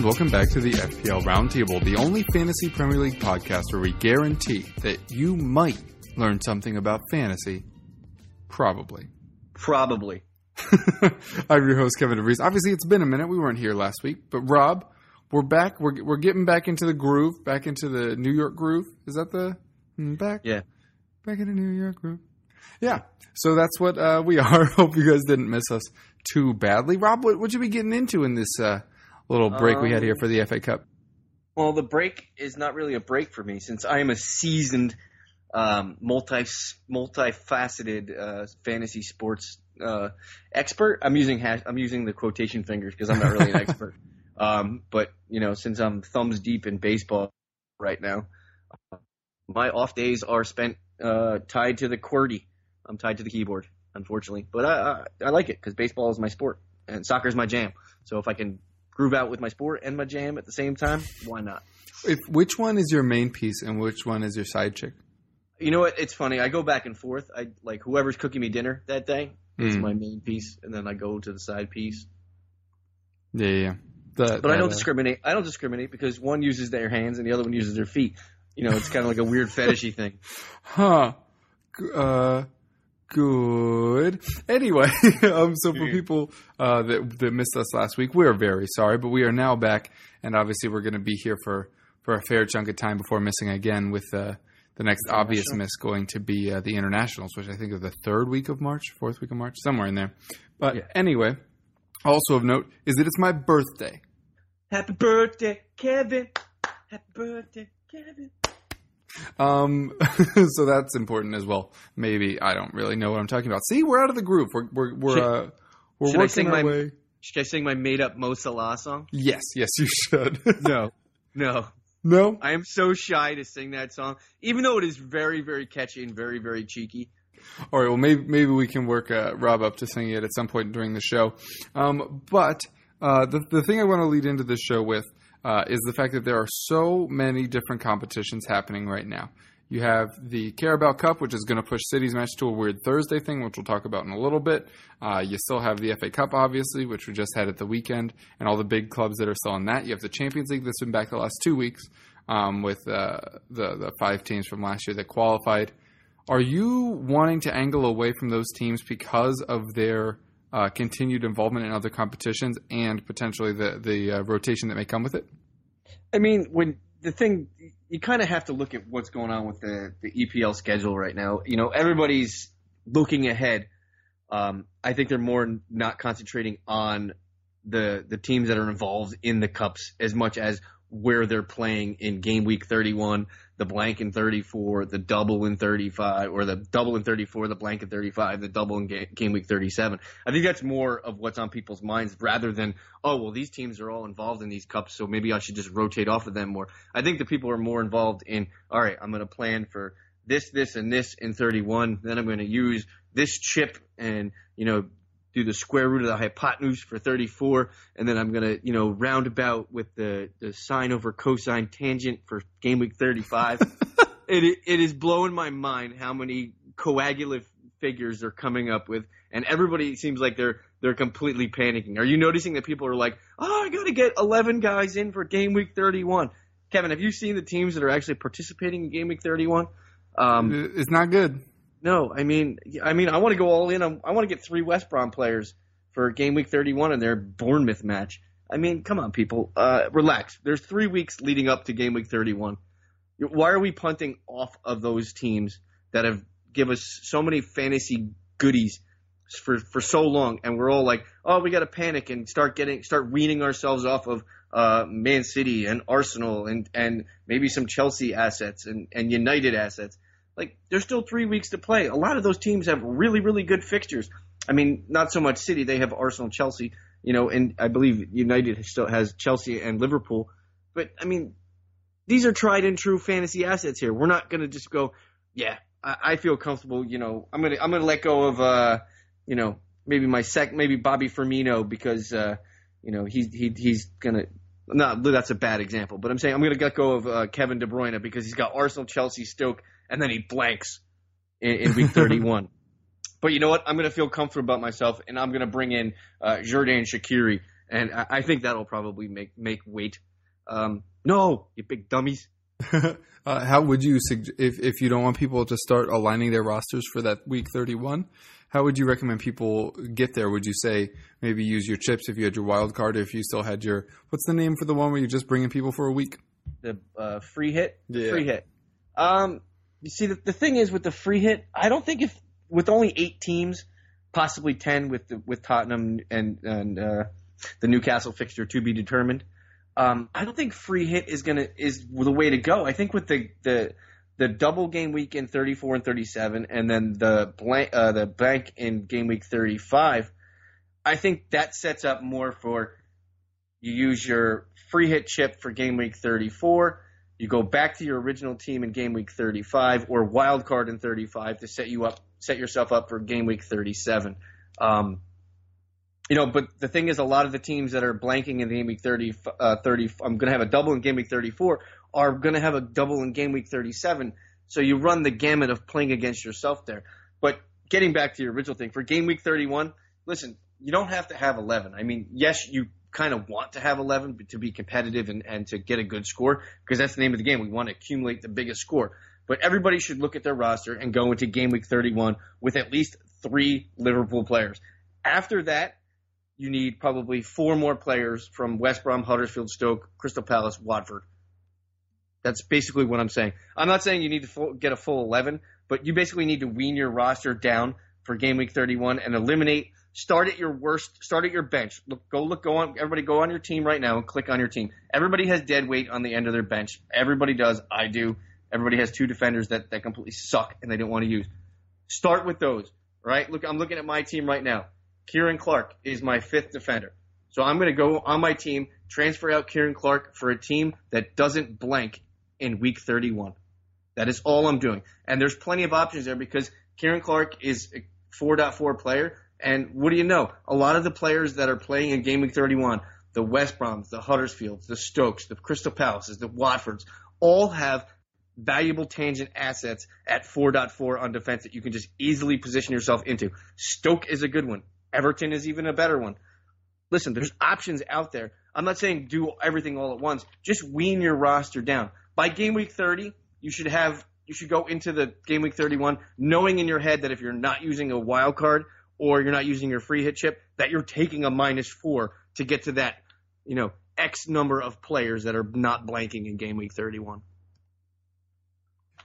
and welcome back to the FPL Roundtable, the only fantasy Premier League podcast where we guarantee that you might learn something about fantasy. Probably. Probably. I'm your host, Kevin DeVries. Obviously, it's been a minute. We weren't here last week, but Rob, we're back. We're, we're getting back into the groove, back into the New York groove. Is that the mm, back? Yeah. Back in the New York groove. Yeah. So that's what uh, we are. Hope you guys didn't miss us too badly. Rob, what would you be getting into in this uh, little break we had here for the FA Cup? Well, the break is not really a break for me since I am a seasoned, um, multi multifaceted uh, fantasy sports uh, expert. I'm using hash, I'm using the quotation fingers because I'm not really an expert. Um, but you know, since I'm thumbs deep in baseball right now, uh, my off days are spent uh, tied to the QWERTY. I'm tied to the keyboard, unfortunately, but I I, I like it because baseball is my sport and soccer is my jam. So if I can groove out with my sport and my jam at the same time, why not? If which one is your main piece and which one is your side chick? You know what? It's funny. I go back and forth. I like whoever's cooking me dinner that day is Mm. my main piece, and then I go to the side piece. Yeah, yeah. The- But I don't uh, discriminate. I don't discriminate because one uses their hands and the other one uses their feet. You know, it's kind of like a weird fetishy thing. Huh. Uh, good. Anyway, um, so for people uh, that that missed us last week, we're very sorry, but we are now back, and obviously we're going to be here for for a fair chunk of time before missing again. With uh, the next obvious miss going to be uh, the internationals, which I think is the third week of March, fourth week of March, somewhere in there. But Yeah. anyway, also of note is that it's my birthday. Happy birthday, Kevin. Happy birthday, Kevin. Um, so that's important as well. Maybe I don't really know what I'm talking about. See, we're out of the group. We're we're we're Should- uh, we're should I working sing our my- way. Should I sing my made up Mo Salah song? Yes, yes, you should. No. No. no. I am so shy to sing that song, even though it is very, very catchy and very, very cheeky. All right. Well, maybe maybe we can work uh, Rob up to singing it at some point during the show. Um, but uh, the the thing I want to lead into this show with uh, is the fact that there are so many different competitions happening right now. You have the Carabao Cup, which is going to push City's match to a weird Thursday thing, which we'll talk about in a little bit. Uh, you still have the FA Cup, obviously, which we just had at the weekend, and all the big clubs that are still in that. You have the Champions League that's been back the last two weeks um, with uh, the the five teams from last year that qualified. Are you wanting to angle away from those teams because of their uh, continued involvement in other competitions and potentially the the uh, rotation that may come with it? I mean, when the thing you kind of have to look at what's going on with the the EPL schedule right now. You know, everybody's looking ahead. Um, I think they're more not concentrating on the the teams that are involved in the cups as much as where they're playing in game week 31, the blank in 34, the double in 35, or the double in 34, the blank in 35, the double in ga- game week 37. I think that's more of what's on people's minds rather than, oh, well, these teams are all involved in these cups, so maybe I should just rotate off of them more. I think the people are more involved in, all right, I'm going to plan for this, this, and this in 31. Then I'm going to use this chip and, you know, do the square root of the hypotenuse for 34, and then I'm gonna, you know, round about with the, the sine over cosine tangent for game week 35. it it is blowing my mind how many coagulative figures they're coming up with, and everybody seems like they're they're completely panicking. Are you noticing that people are like, oh, I gotta get 11 guys in for game week 31? Kevin, have you seen the teams that are actually participating in game week 31? Um, it's not good. No, I mean, I mean, I want to go all in. on- I want to get three West Brom players for game week 31 in their Bournemouth match. I mean, come on, people, uh, relax. There's three weeks leading up to game week 31. Why are we punting off of those teams that have give us so many fantasy goodies for for so long, and we're all like, oh, we got to panic and start getting start weaning ourselves off of uh, Man City and Arsenal and and maybe some Chelsea assets and and United assets like there's still three weeks to play. A lot of those teams have really, really good fixtures. I mean, not so much City; they have Arsenal, Chelsea, you know, and I believe United still has Chelsea and Liverpool. But I mean, these are tried and true fantasy assets here. We're not going to just go, yeah, I, I feel comfortable. You know, I'm gonna I'm gonna let go of, uh, you know, maybe my sec, maybe Bobby Firmino because, uh, you know, he's he, he's gonna. Not that's a bad example, but I'm saying I'm going to let go of uh, Kevin De Bruyne because he's got Arsenal, Chelsea, Stoke, and then he blanks in, in week 31. but you know what? I'm going to feel comfortable about myself, and I'm going to bring in uh, Xherdan Shaqiri and I, I think that'll probably make make weight. Um, no, you big dummies. uh, how would you sug- if if you don't want people to start aligning their rosters for that week 31? How would you recommend people get there? Would you say maybe use your chips if you had your wild card, or if you still had your what's the name for the one where you're just bringing people for a week? The uh, free hit, Yeah. free hit. Um, you see, the, the thing is with the free hit, I don't think if with only eight teams, possibly ten with the, with Tottenham and and uh, the Newcastle fixture to be determined. Um, I don't think free hit is gonna is the way to go. I think with the the the double game week in 34 and 37, and then the blank uh, the blank in game week 35. I think that sets up more for you use your free hit chip for game week 34. You go back to your original team in game week 35 or wild card in 35 to set you up, set yourself up for game week 37. Um, you know, but the thing is, a lot of the teams that are blanking in game week 30, uh, 30 I'm going to have a double in game week 34, are going to have a double in game week 37. So you run the gamut of playing against yourself there. But getting back to your original thing, for game week 31, listen, you don't have to have 11. I mean, yes, you kind of want to have 11 to be competitive and, and to get a good score because that's the name of the game. We want to accumulate the biggest score. But everybody should look at their roster and go into game week 31 with at least three Liverpool players. After that, you need probably four more players from West Brom, Huddersfield, Stoke, Crystal Palace, Watford. That's basically what I'm saying. I'm not saying you need to full, get a full 11, but you basically need to wean your roster down for game week 31 and eliminate. Start at your worst. Start at your bench. Look, go look. Go on. Everybody, go on your team right now and click on your team. Everybody has dead weight on the end of their bench. Everybody does. I do. Everybody has two defenders that that completely suck and they don't want to use. Start with those. Right. Look, I'm looking at my team right now. Ciaran Clark is my fifth defender. So I'm going to go on my team, transfer out Ciaran Clark for a team that doesn't blank in week 31. That is all I'm doing. And there's plenty of options there because Ciaran Clark is a 4.4 player. And what do you know? A lot of the players that are playing in game week 31, the West Broms, the Huddersfields, the Stokes, the Crystal Palaces, the Watfords, all have valuable tangent assets at 4.4 on defense that you can just easily position yourself into. Stoke is a good one. Everton is even a better one. Listen, there's options out there. I'm not saying do everything all at once. Just wean your roster down. By game week 30, you should have you should go into the game week 31 knowing in your head that if you're not using a wild card or you're not using your free hit chip, that you're taking a minus four to get to that, you know, X number of players that are not blanking in game week 31.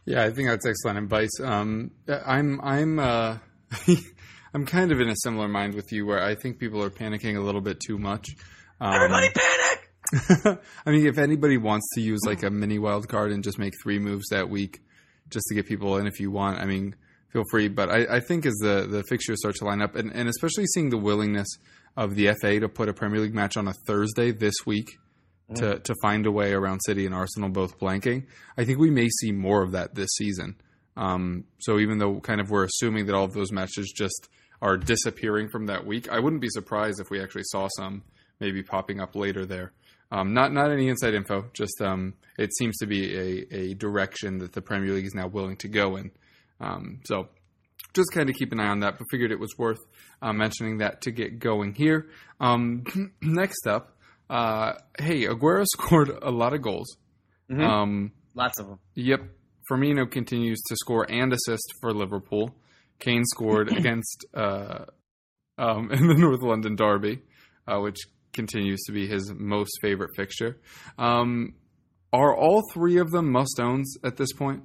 Yeah, I think that's excellent advice. Um, I'm I'm uh, I'm kind of in a similar mind with you, where I think people are panicking a little bit too much. Um, Everybody panic! I mean, if anybody wants to use like a mini wild card and just make three moves that week, just to get people in, if you want, I mean, feel free. But I, I think as the the fixtures start to line up, and, and especially seeing the willingness of the FA to put a Premier League match on a Thursday this week to to find a way around City and Arsenal both blanking, I think we may see more of that this season. Um, so even though kind of we're assuming that all of those matches just are disappearing from that week, I wouldn't be surprised if we actually saw some maybe popping up later there. Um, not not any inside info, just um, it seems to be a, a direction that the Premier League is now willing to go in. Um, so just kind of keep an eye on that, but figured it was worth uh, mentioning that to get going here. Um, next up, uh, hey, Aguero scored a lot of goals. Mhm. Um, Lots of them. Yep. Firmino continues to score and assist for Liverpool. Kane scored against uh, um, in the North London Derby, uh, which continues to be his most favorite fixture. Um, are all three of them must owns at this point?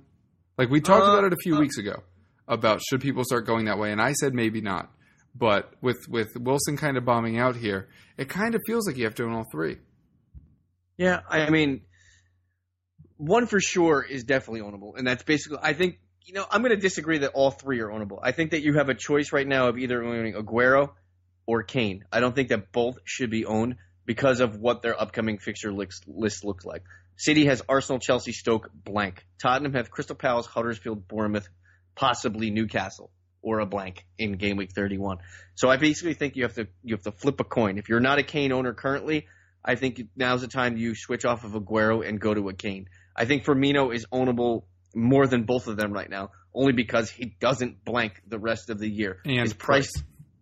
Like we talked Uh, about it a few uh, weeks ago about should people start going that way, and I said maybe not. But with with Wilson kind of bombing out here, it kind of feels like you have to own all three. Yeah, I mean, one for sure is definitely ownable, and that's basically. I think you know I'm going to disagree that all three are ownable. I think that you have a choice right now of either owning Aguero or Kane. I don't think that both should be owned because of what their upcoming fixture list, list looks like. City has Arsenal, Chelsea, Stoke, blank. Tottenham have Crystal Palace, Huddersfield, Bournemouth, possibly Newcastle or a blank in game week 31. So I basically think you have to you have to flip a coin. If you're not a Kane owner currently, I think now's the time you switch off of Aguero and go to a Kane. I think Firmino is ownable more than both of them right now, only because he doesn't blank the rest of the year. And His price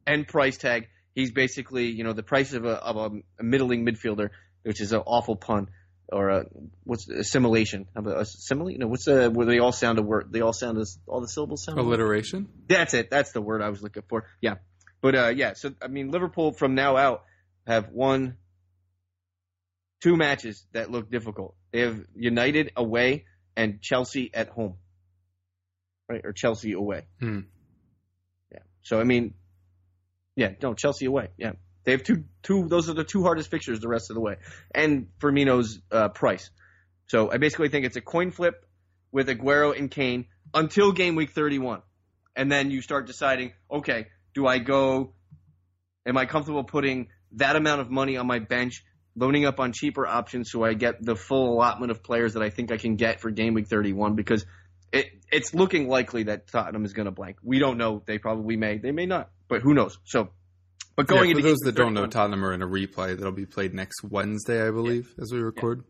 and price tag. He's basically, you know, the price of a, of a, a middling midfielder, which is an awful pun or a what's assimilation? How about assimilate? You know, what's the where they all sound a word? They all sound as all the syllables sound. Alliteration. That's it. That's the word I was looking for. Yeah, but uh, yeah. So I mean, Liverpool from now out have one, two matches that look difficult. They have United away and Chelsea at home, right? Or Chelsea away. Hmm. Yeah. So I mean, yeah, no, Chelsea away. Yeah. They have two, two. Those are the two hardest fixtures the rest of the way, and Firmino's uh, price. So I basically think it's a coin flip with Aguero and Kane until game week 31, and then you start deciding, okay, do I go? Am I comfortable putting that amount of money on my bench, loading up on cheaper options so I get the full allotment of players that I think I can get for game week 31? Because it, it's looking likely that Tottenham is going to blank. We don't know. They probably may. They may not. But who knows? So but going yeah, for into those that don't know, 31 Tottenham are in a replay that'll be played next Wednesday, I believe, as we record.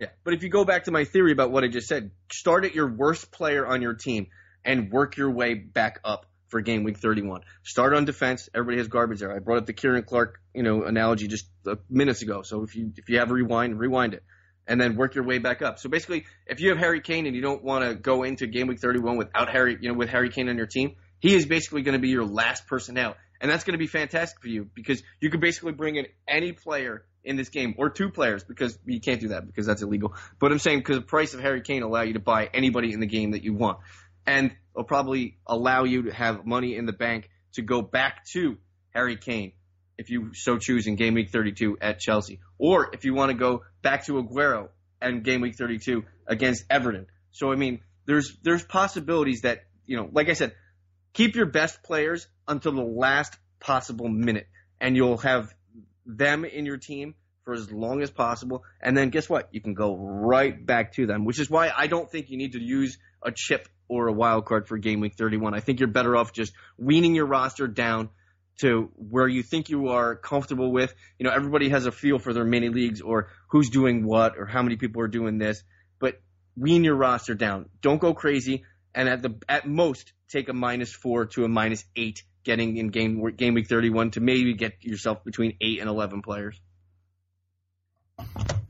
Yeah. But if you go back to my theory about what I just said, start at your worst player on your team and work your way back up for game week 31. Start on defense. Everybody has garbage there. I brought up the Ciaran Clark, you know, analogy just minutes ago. So if you if you have a rewind, rewind it. And then work your way back up. So basically, if you have Harry Kane and you don't want to go into game week 31 without Harry, you know, with Harry Kane on your team, he is basically going to be your last person out. And that's going to be fantastic for you because you could basically bring in any player in this game or two players because you can't do that because that's illegal. But I'm saying because the price of Harry Kane allow you to buy anybody in the game that you want. And it'll probably allow you to have money in the bank to go back to Harry Kane if you so choose in game week 32 at Chelsea. Or if you want to go back to Aguero and game week 32 against Everton. So I mean, there's there's possibilities that, you know, like I said, keep your best players until the last possible minute, and you'll have them in your team for as long as possible. And then guess what? You can go right back to them, which is why I don't think you need to use a chip or a wild card for game week 31. I think you're better off just weaning your roster down to where you think you are comfortable with. You know, everybody has a feel for their mini leagues or who's doing what or how many people are doing this, but wean your roster down. Don't go crazy. And at the at most, take a minus four to a minus eight, getting in game game week 31 to maybe get yourself between eight and 11 players.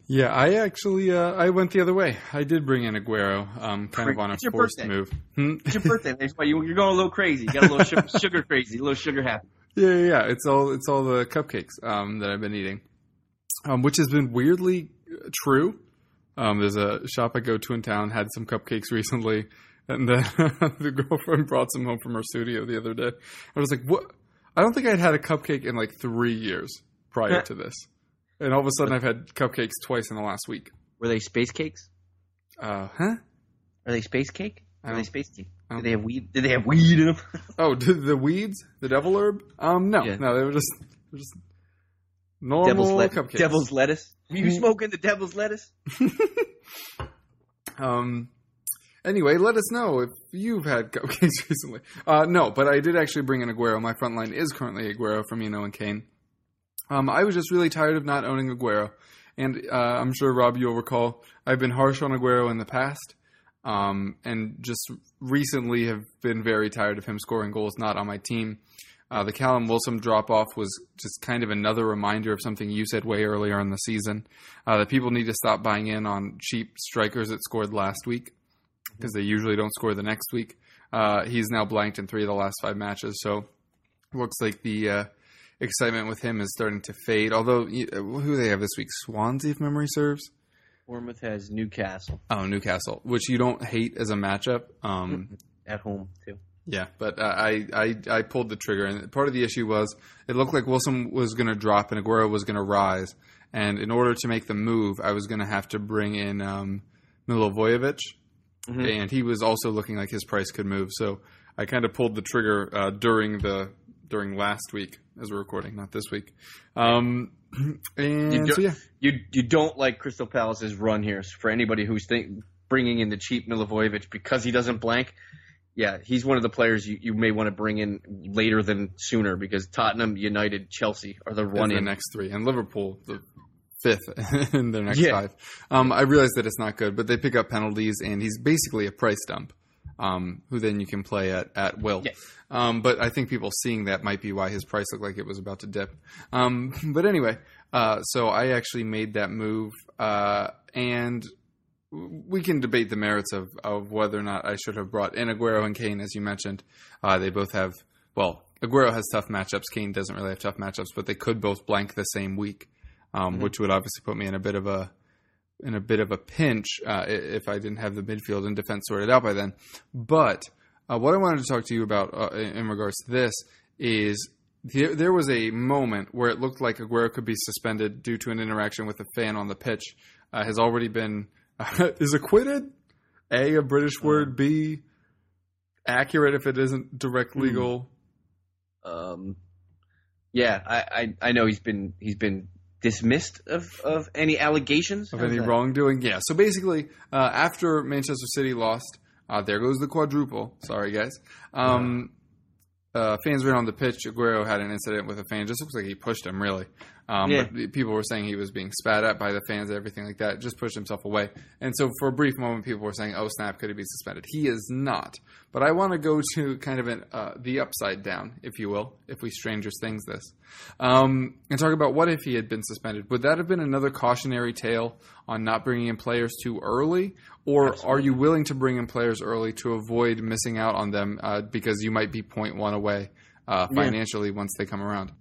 Yeah, I actually uh, I went the other way. I did bring in Aguero, um, kind of on a forced birthday. move. Hmm? It's your birthday. That's why you, you're going a little crazy. You got a little sugar, sugar crazy, a little sugar happy. Yeah, yeah, yeah. It's all it's all the cupcakes um, that I've been eating, um, which has been weirdly true. Um, there's a shop I go to in town had some cupcakes recently, and then the girlfriend brought some home from her studio the other day. I was like, "What? I don't think I'd had a cupcake in like three years prior to this." And all of a sudden, I've had cupcakes twice in the last week. Were they space cakes? Uh, huh? Are they space cake? Are they space cake? Did they have weed? Did they have weed in them? Oh, did the weeds, the devil herb? Um, no, Yeah. no, they were just, they were just normal devil's, let- cupcakes. devil's lettuce. Were you Mhm. smoking the devil's lettuce? Um. Anyway, let us know if you've had cupcakes recently. Uh, no, but I did actually bring in Aguero. My front line is currently Aguero, Firmino, and Kane. Um, I was just really tired of not owning Aguero, and uh, I'm sure Rob, you'll recall I've been harsh on Aguero in the past, um, and just recently have been very tired of him scoring goals not on my team. Uh, the Callum Wilson drop off was just kind of another reminder of something you said way earlier in the season uh, that people need to stop buying in on cheap strikers that scored last week because they usually don't score the next week. Uh, he's now blanked in three of the last five matches, so looks like the uh, excitement with him is starting to fade. Although, who do they have this week? Swansea, if memory serves. Bournemouth has Newcastle Oh, Newcastle, which you don't hate as a matchup. Um, at home too. Yeah, but uh, I, I I pulled the trigger, and part of the issue was it looked like Wilson was going to drop and Aguero was going to rise, and in order to make the move, I was going to have to bring in um, Milivojevic, Mhm. and he was also looking like his price could move. So I kind of pulled the trigger uh, during the during last week as we're recording, not this week. Um, and You so yeah, You you don't like Crystal Palace's run here. For anybody who's think, bringing in the cheap Milivojevic because he doesn't blank, yeah, he's one of the players you, you may want to bring in later than sooner because Tottenham, United, Chelsea are the run the in. next three, and Liverpool the fifth in their next Yeah. five. Um, I realize that it's not good, but they pick up penalties, and he's basically a price dump. um, who then you can play at at will. Yeah. Um, but I think people seeing that might be why his price looked like it was about to dip. Um, but anyway, uh, so I actually made that move, uh, and we can debate the merits of, of whether or not I should have brought in Aguero and Kane, as you mentioned. Uh, they both have, well, Aguero has tough matchups. Kane doesn't really have tough matchups, but they could both blank the same week, um, Mm-hmm. which would obviously put me in a bit of a in a bit of a pinch uh, if I didn't have the midfield and defense sorted out by then. But uh, what I wanted to talk to you about uh, in regards to this is there, there was a moment where it looked like Aguero could be suspended due to an interaction with a fan on the pitch. Uh, has already been is acquitted. A a British word. B accurate if it isn't direct Hmm. legal. Um, yeah, I, I I know he's been he's been dismissed of, of any allegations of How's any that? wrongdoing. Yeah. So basically, uh, after Manchester City lost, uh, there goes the quadruple. Sorry, guys. Um, uh, fans ran on the pitch. Aguero had an incident with a fan. Just looks like he pushed him, really. Um, Yeah. But people were saying he was being spat at by the fans, everything like that. Just pushed himself away. And so for a brief moment, people were saying, "Oh snap, could he be suspended?" He is not. But I want to go to kind of an, uh, the upside down, if you will, if we Stranger Things this, um, and talk about what if he had been suspended. Would that have been another cautionary tale on not bringing in players too early, or are you willing to bring in players early to avoid missing out on them uh, because you might be point one away uh, Yeah. financially once they come around?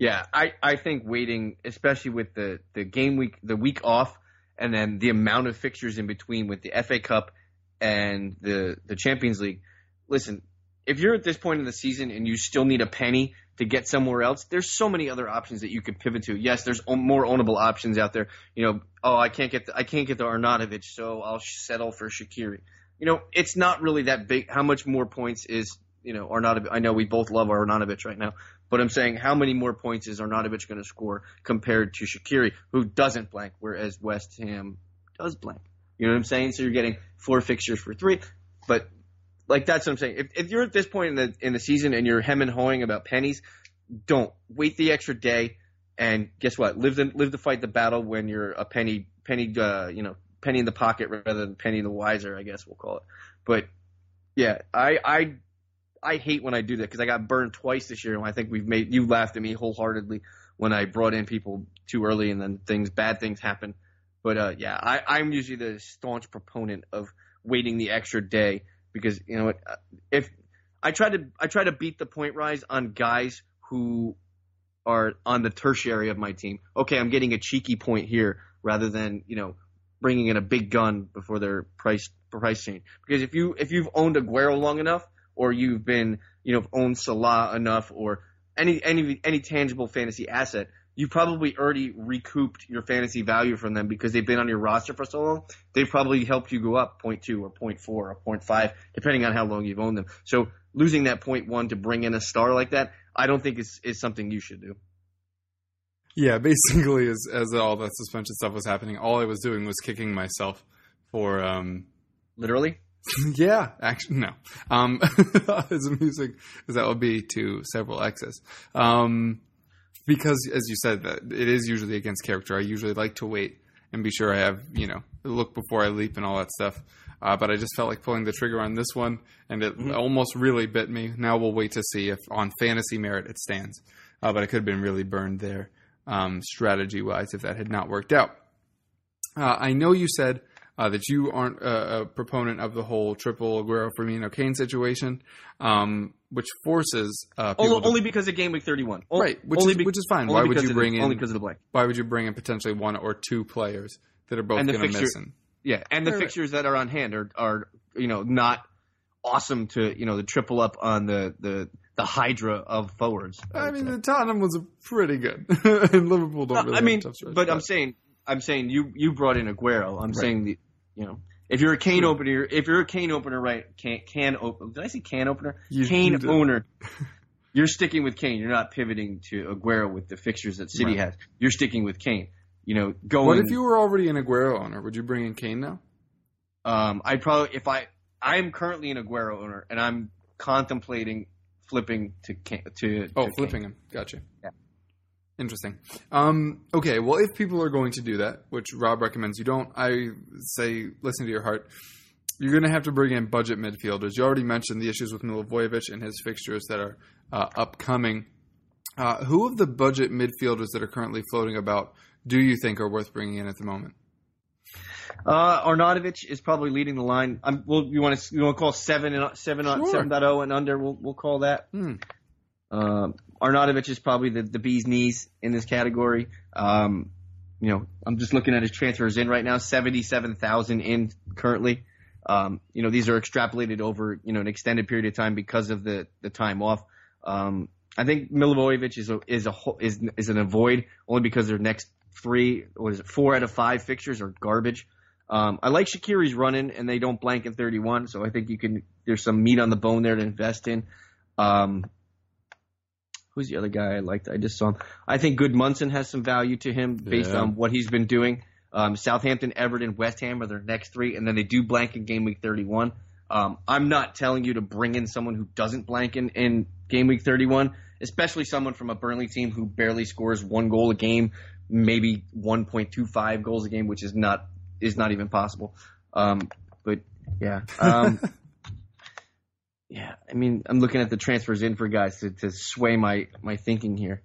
Yeah, I, I think waiting, especially with the, the game week, the week off, and then the amount of fixtures in between with the FA Cup and the the Champions League. Listen, if you're at this point in the season and you still need a penny to get somewhere else, there's so many other options that you could pivot to. Yes, there's more ownable options out there. You know, oh, I can't get the, I can't get the Arnautovic, so I'll settle for Shaqiri. You know, it's not really that big. How much more points is you know Arnautovic? I know we both love Arnautovic right now, but I'm saying how many more points is Arnautovic going to score compared to Shaqiri, who doesn't blank, whereas West Ham does blank. You know what I'm saying? So you're getting four fixtures for three, but like that's what I'm saying. If, if you're at this point in the in the season and you're hem and hawing about pennies, don't wait the extra day. And guess what? Live the live to fight the battle when you're a penny penny uh, you know penny in the pocket rather than penny the wiser. I guess we'll call it. But yeah, I I I hate when I do that because I got burned twice this year, and I think we've made you laughed at me wholeheartedly when I brought in people too early, and then things bad things happen. But uh, yeah, I, I'm usually the staunch proponent of waiting the extra day because you know uh, if I try to I try to beat the point rise on guys who are on the tertiary of my team. Okay, I'm getting a cheeky point here rather than you know bringing in a big gun before their price price change. Because if you if you've owned Aguero long enough, or you've been you know owned Salah enough, or any any any tangible fantasy asset, you've probably already recouped your fantasy value from them because they've been on your roster for so long. They've probably helped you go up 0.2 or 0.4 or 0.5, depending on how long you've owned them. So losing that 0.1 to bring in a star like that, I don't think is is something you should do. Yeah, basically, as as all the suspension stuff was happening, all I was doing was kicking myself for. Um, Literally. yeah, actually, no. Um, as amusing as that would be to several exes, um, because as you said, that it is usually against character. I usually like to wait and be sure I have you know look before I leap and all that stuff. Uh, but I just felt like pulling the trigger on this one, and it almost really bit me. Now we'll wait to see if on fantasy merit it stands. Uh, but I could have been really burned there, um, strategy wise, if that had not worked out. Uh, I know you said uh, that you aren't a, a proponent of the whole triple Aguero Firmino Kane situation, um, which forces uh, people Only, to- only because of game week 31. Right, which is, be- which is fine. Why would you bring in only because of the blank? Why would you bring in potentially one or two players that are both going to miss? And, Yeah, and the Right, right. fixtures that are on hand are are you know not awesome to you know the triple up on the the the hydra of forwards. I would mean, say. the Tottenham was pretty good, and Liverpool don't No, really. I mean, stretch, but I'm saying I'm saying you you brought in Aguero. I'm saying the you know if you're a cane opener, if you're a cane opener, right? Can can open? Did I say can opener? You- cane you owner. You're sticking with Kane. You're not pivoting to Aguero with the fixtures that City Right. has. You're sticking with Kane. You know, going. what if you were already an Aguero owner? Would you bring in Kane now? Um, I'd probably if I I'm currently an Aguero owner and I'm contemplating flipping to Kane, to Oh, to flipping Kane. him. Gotcha. Yeah. Interesting. Um, okay, well, if people are going to do that, which Rob recommends you don't, I say listen to your heart. you're going to have to bring in budget midfielders. You already mentioned the issues with Milivojevic and his fixtures that are uh, upcoming. Uh, who of the budget midfielders that are currently floating about do you think are worth bringing in at the moment? Uh, Arnautovic is probably leading the line. I'm, well, you want to you want to call seven and seven Sure. seven point oh and under? We'll we'll call that. Hmm. Um, Arnautovic is probably the, the bee's knees in this category. Um, you know, I'm just looking at his transfers in right now, 77,000 in currently. Um, you know, these are extrapolated over, you know, an extended period of time because of the, the time off. Um, I think Milivojevic is a, is a, is, is an avoid only because their next three, what is it, four out of five fixtures are garbage. Um, I like Shaqiri's running and they don't blank in 31, so I think you can, there's some meat on the bone there to invest in. Um, who's the other guy I liked? I just saw him. I think Gudmundsson has some value to him based Yeah. on what he's been doing. Um, Southampton, Everton, West Ham are their next three, and then they do blank in game week 31. Um, I'm not telling you to bring in someone who doesn't blank in, in game week 31, especially someone from a Burnley team who barely scores one goal a game, maybe 1.25 goals a game, which is not is not even possible. Um, but yeah, um, yeah. I mean, I'm looking at the transfers in for guys to, to sway my my thinking here.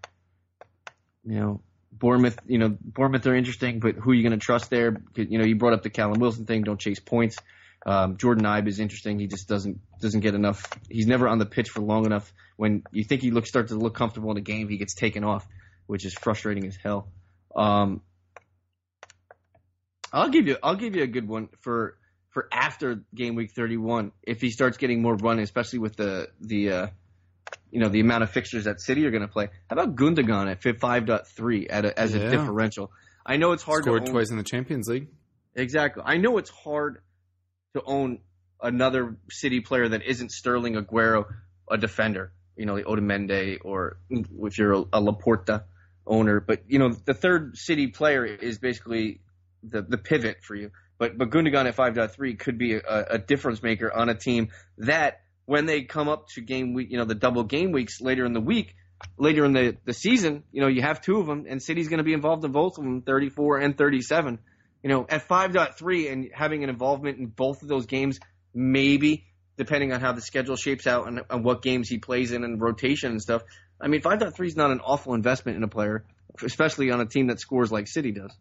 You know, Bournemouth. You know, Bournemouth are interesting, but who are you going to trust there? You know, you brought up the Callum Wilson thing. Don't chase points. Um, Jordan Ibe is interesting. He just doesn't doesn't get enough. He's never on the pitch for long enough. When you think he looks starts to look comfortable in a game, he gets taken off, which is frustrating as hell. Um, I'll give you I'll give you a good one for for after game week 31 if he starts getting more run, especially with the the uh, you know the amount of fixtures that City are going to play. How about Gundogan at 5.3 at a, as Yeah. a differential? I know it's hard Scored to own, twice in the Champions League. Exactly. I know it's hard to own another City player that isn't Sterling Aguero, a defender. You know, the Otamendi or if you're a, a Laporte owner. But you know, the third City player is basically the the pivot for you. But but Gundogan at 5.3 could be a, a difference maker on a team that when they come up to game week, you know, the double game weeks later in the week, later in the, the season, you know, you have two of them, and City's going to be involved in both of them, 34 and 37 you know, at 5.3 and having an involvement in both of those games, maybe, depending on how the schedule shapes out and, and what games he plays in and rotation and stuff. I mean, 5.3 is not an awful investment in a player, especially on a team that scores like City does.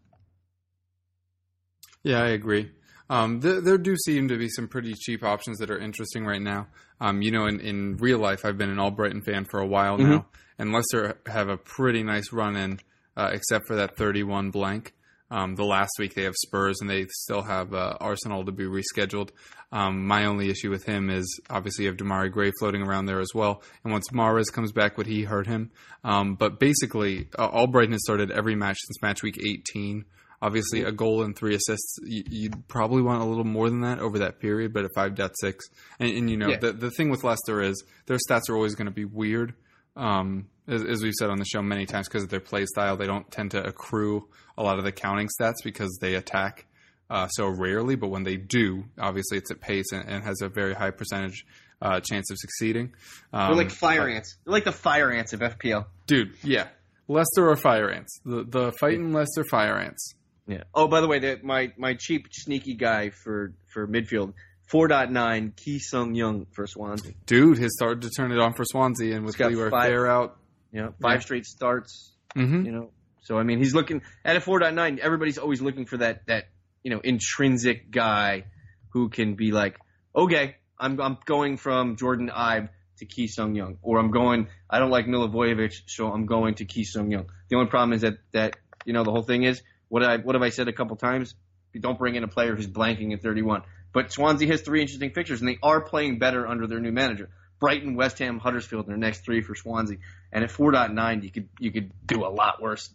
Yeah, I agree. Um, there, there do seem to be some pretty cheap options that are interesting right now. Um, you know, in, in real life, I've been an Albrighton fan for a while now, and Leicester have a pretty nice run in, uh, except for that 31 blank. Um, the last week they have Spurs, and they still have uh, Arsenal to be rescheduled. Um, my only issue with him is obviously you have Demarai Gray floating around there as well, and once Mahrez comes back, would he hurt him? Um, but basically, uh, Albrighton has started every match since match week 18. Obviously, a goal and three assists. You, you'd probably want a little more than that over that period, but at five point six, and, and you know Yeah. the the thing with Leicester is their stats are always going to be weird. Um, as, as we've said on the show many times, because of their play style, they don't tend to accrue a lot of the counting stats because they attack uh, so rarely. But when they do, obviously it's at pace and, and has a very high percentage uh, chance of succeeding. Um, They're like fire but- ants. They're like the fire ants of FPL. dude. Yeah, Leicester or Fire Ants. The the fighting Leicester Fire Ants. Yeah. Oh, by the way, the, my my cheap sneaky guy for for midfield, 4.9, Ki Sung Young for Swansea. Dude has started to turn it on for Swansea, and with Leroy Fer out. You know, five Yeah. straight starts. hmm you know. So I mean, he's looking at a 4.9. Everybody's always looking for that that you know intrinsic guy who can be like, okay, I'm I'm going from Jordan Ibe to Ki Sung Young, or I'm going. I don't like Milivojevic, so I'm going to Ki Sung Young. The only problem is that that you know the whole thing is what I what have I said a couple times? You don't bring in a player who's blanking at 31. But Swansea has three interesting fixtures, and they are playing better under their new manager. Brighton, West Ham, Huddersfield, their next three for Swansea. And at 4.9, you could you could do a lot worse.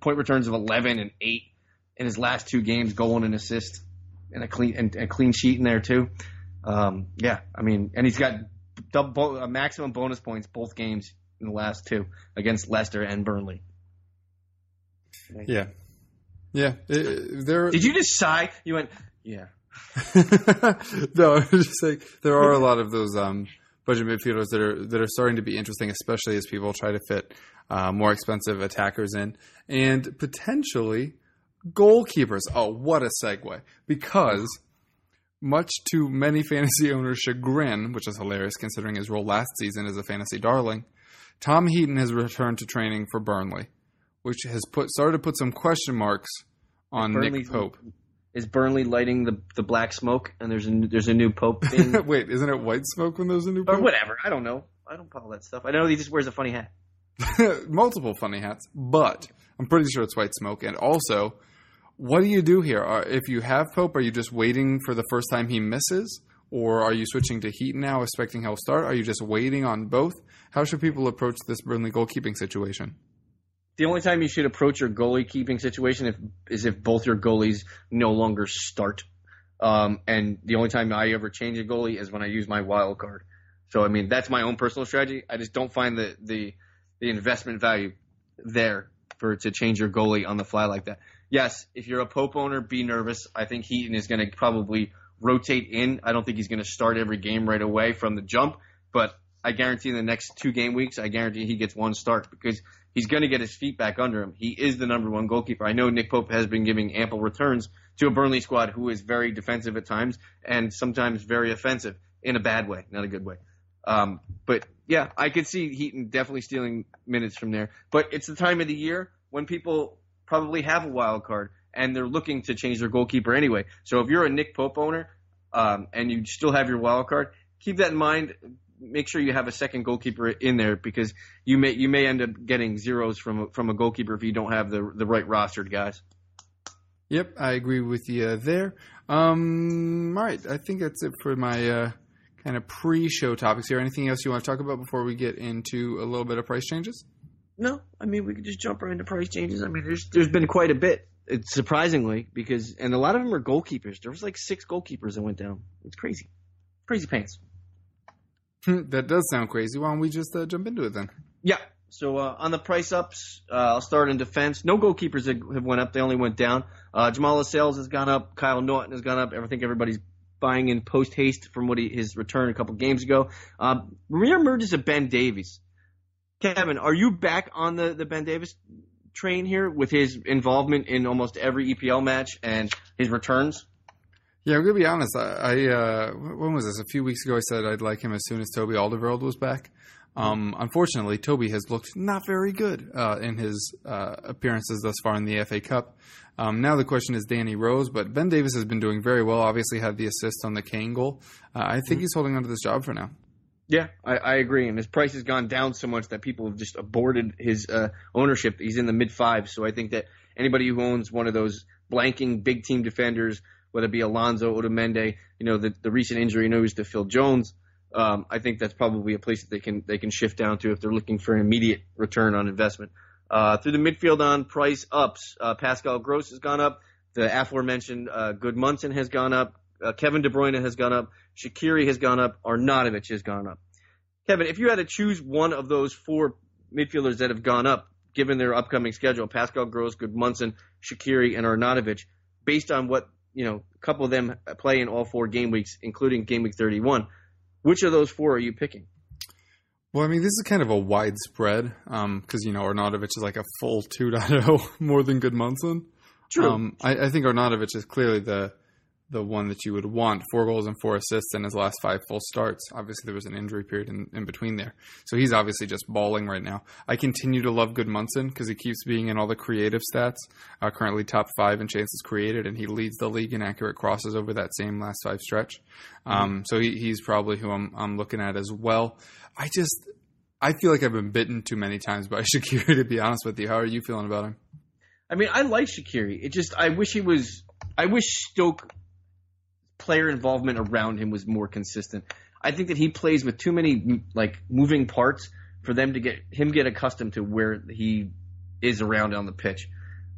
Point returns of 11 and 8 in his last two games, goal and an assist, and a clean and a clean sheet in there too. Um, yeah, I mean, and he's got double a maximum bonus points both games in the last two against Leicester and Burnley. Yeah, yeah. It, there. Did you just sigh? You went, yeah. no, I was just saying there are a lot of those um, budget midfielders that are that are starting to be interesting, especially as people try to fit uh, more expensive attackers in, and potentially goalkeepers. Oh, what a segue! Because much to many fantasy owners' chagrin, which is hilarious considering his role last season as a fantasy darling, Tom Heaton has returned to training for Burnley, which has put started to put some question marks on Nick Pope. Is Burnley lighting the, the black smoke and there's a there's a new Pope thing? Wait, isn't it white smoke when there's a new Pope? Or whatever. I don't know. I don't follow that stuff. I know he just wears a funny hat. Multiple funny hats, but I'm pretty sure it's white smoke. And also, what do you do here? Are, if you have Pope, are you just waiting for the first time he misses? Or are you switching to Heat now, expecting he'll start? Are you just waiting on both? How should people approach this Burnley goalkeeping situation? The only time you should approach your goalie keeping situation if, is if both your goalies no longer start. Um, and the only time I ever change a goalie is when I use my wild card. So I mean that's my own personal strategy. I just don't find the the, the investment value there for to change your goalie on the fly like that. Yes, if you're a Pope owner, be nervous. I think Heaton is going to probably rotate in. I don't think he's going to start every game right away from the jump, but I guarantee in the next two game weeks, I guarantee he gets one start because he's going to get his feet back under him. He is the number one goalkeeper. I know Nick Pope has been giving ample returns to a Burnley squad who is very defensive at times and sometimes very offensive in a bad way, not a good way. Um, but yeah, I could see Heaton definitely stealing minutes from there. But it's the time of the year when people probably have a wild card and they're looking to change their goalkeeper anyway. So if you're a Nick Pope owner um, and you still have your wild card, keep that in mind. Make sure you have a second goalkeeper in there because you may you may end up getting zeros from a, from a goalkeeper if you don't have the the right rostered guys. Yep, I agree with you there. Um, all right, I think that's it for my uh, kind of pre-show topics here. Anything else you want to talk about before we get into a little bit of price changes? No, I mean we could just jump right into price changes. I mean, there's there's been quite a bit, it's surprisingly, because and a lot of them are goalkeepers. There was like six goalkeepers that went down. It's crazy, crazy pants. that does sound crazy. Why don't we just uh, jump into it then? Yeah. So uh, on the price ups, uh, I'll start in defense. No goalkeepers have, went up; they only went down. Uh, Jamal Lascelles has gone up. Kyle Naughton has gone up. I think everybody's buying in post haste from what he, his return a couple games ago. Um, reemerges of Ben Davies. Kevin, are you back on the, the Ben Davies train here with his involvement in almost every EPL match and his returns? Yeah, I'm gonna be honest. I, I uh, when was this? A few weeks ago, I said I'd like him as soon as Toby Alderweireld was back. Um, unfortunately, Toby has looked not very good uh, in his uh, appearances thus far in the FA Cup. Um, now the question is Danny Rose, but Ben Davies has been doing very well. Obviously, had the assist on the Kane goal. Uh, I think mm-hmm. he's holding on to this job for now. Yeah, I, I, agree. And his price has gone down so much that people have just aborted his uh, ownership. He's in the mid fives, so I think that anybody who owns one of those blanking big team defenders, whether it be Alonso, Otamendi, you know, the, the recent injury news to Phil Jones, um, I think that's probably a place that they can they can shift down to if they're looking for an immediate return on investment. Uh, through the midfield on price ups, uh, Pascal Gross has gone up. The aforementioned uh, Gudmundsson has gone up. Uh, Kevin De Bruyne has gone up. Shaqiri has gone up. Arnautovic has gone up. Kevin, if you had to choose one of those four midfielders that have gone up, given their upcoming schedule, Pascal Gross, Gudmundsson, Shaqiri, and Arnautovic, based on what you know, a couple of them play in all four game weeks, including game week 31, which of those four are you picking? Well, I mean, this is kind of a widespread because um, you know Arnautovic is like a full 2.0 more than Gudmundsson. True. Um, I, I, think Arnautovic is clearly the the one that you would want. Four goals and four assists in his last five full starts. Obviously, there was an injury period in, in between there, so he's obviously just balling right now. I continue to love Gudmundsson because he keeps being in all the creative stats. Uh, currently top five in chances created, and he leads the league in accurate crosses over that same last five stretch. Um, mm-hmm. So he, he's probably who I'm, I'm looking at as well. I just I feel like I've been bitten too many times by Shaqiri. To be honest with you, how are you feeling about him? I mean, I like Shaqiri. It just I wish he was. I wish Stoke player involvement around him was more consistent. I think that he plays with too many like moving parts for them to get him get accustomed to where he is around on the pitch.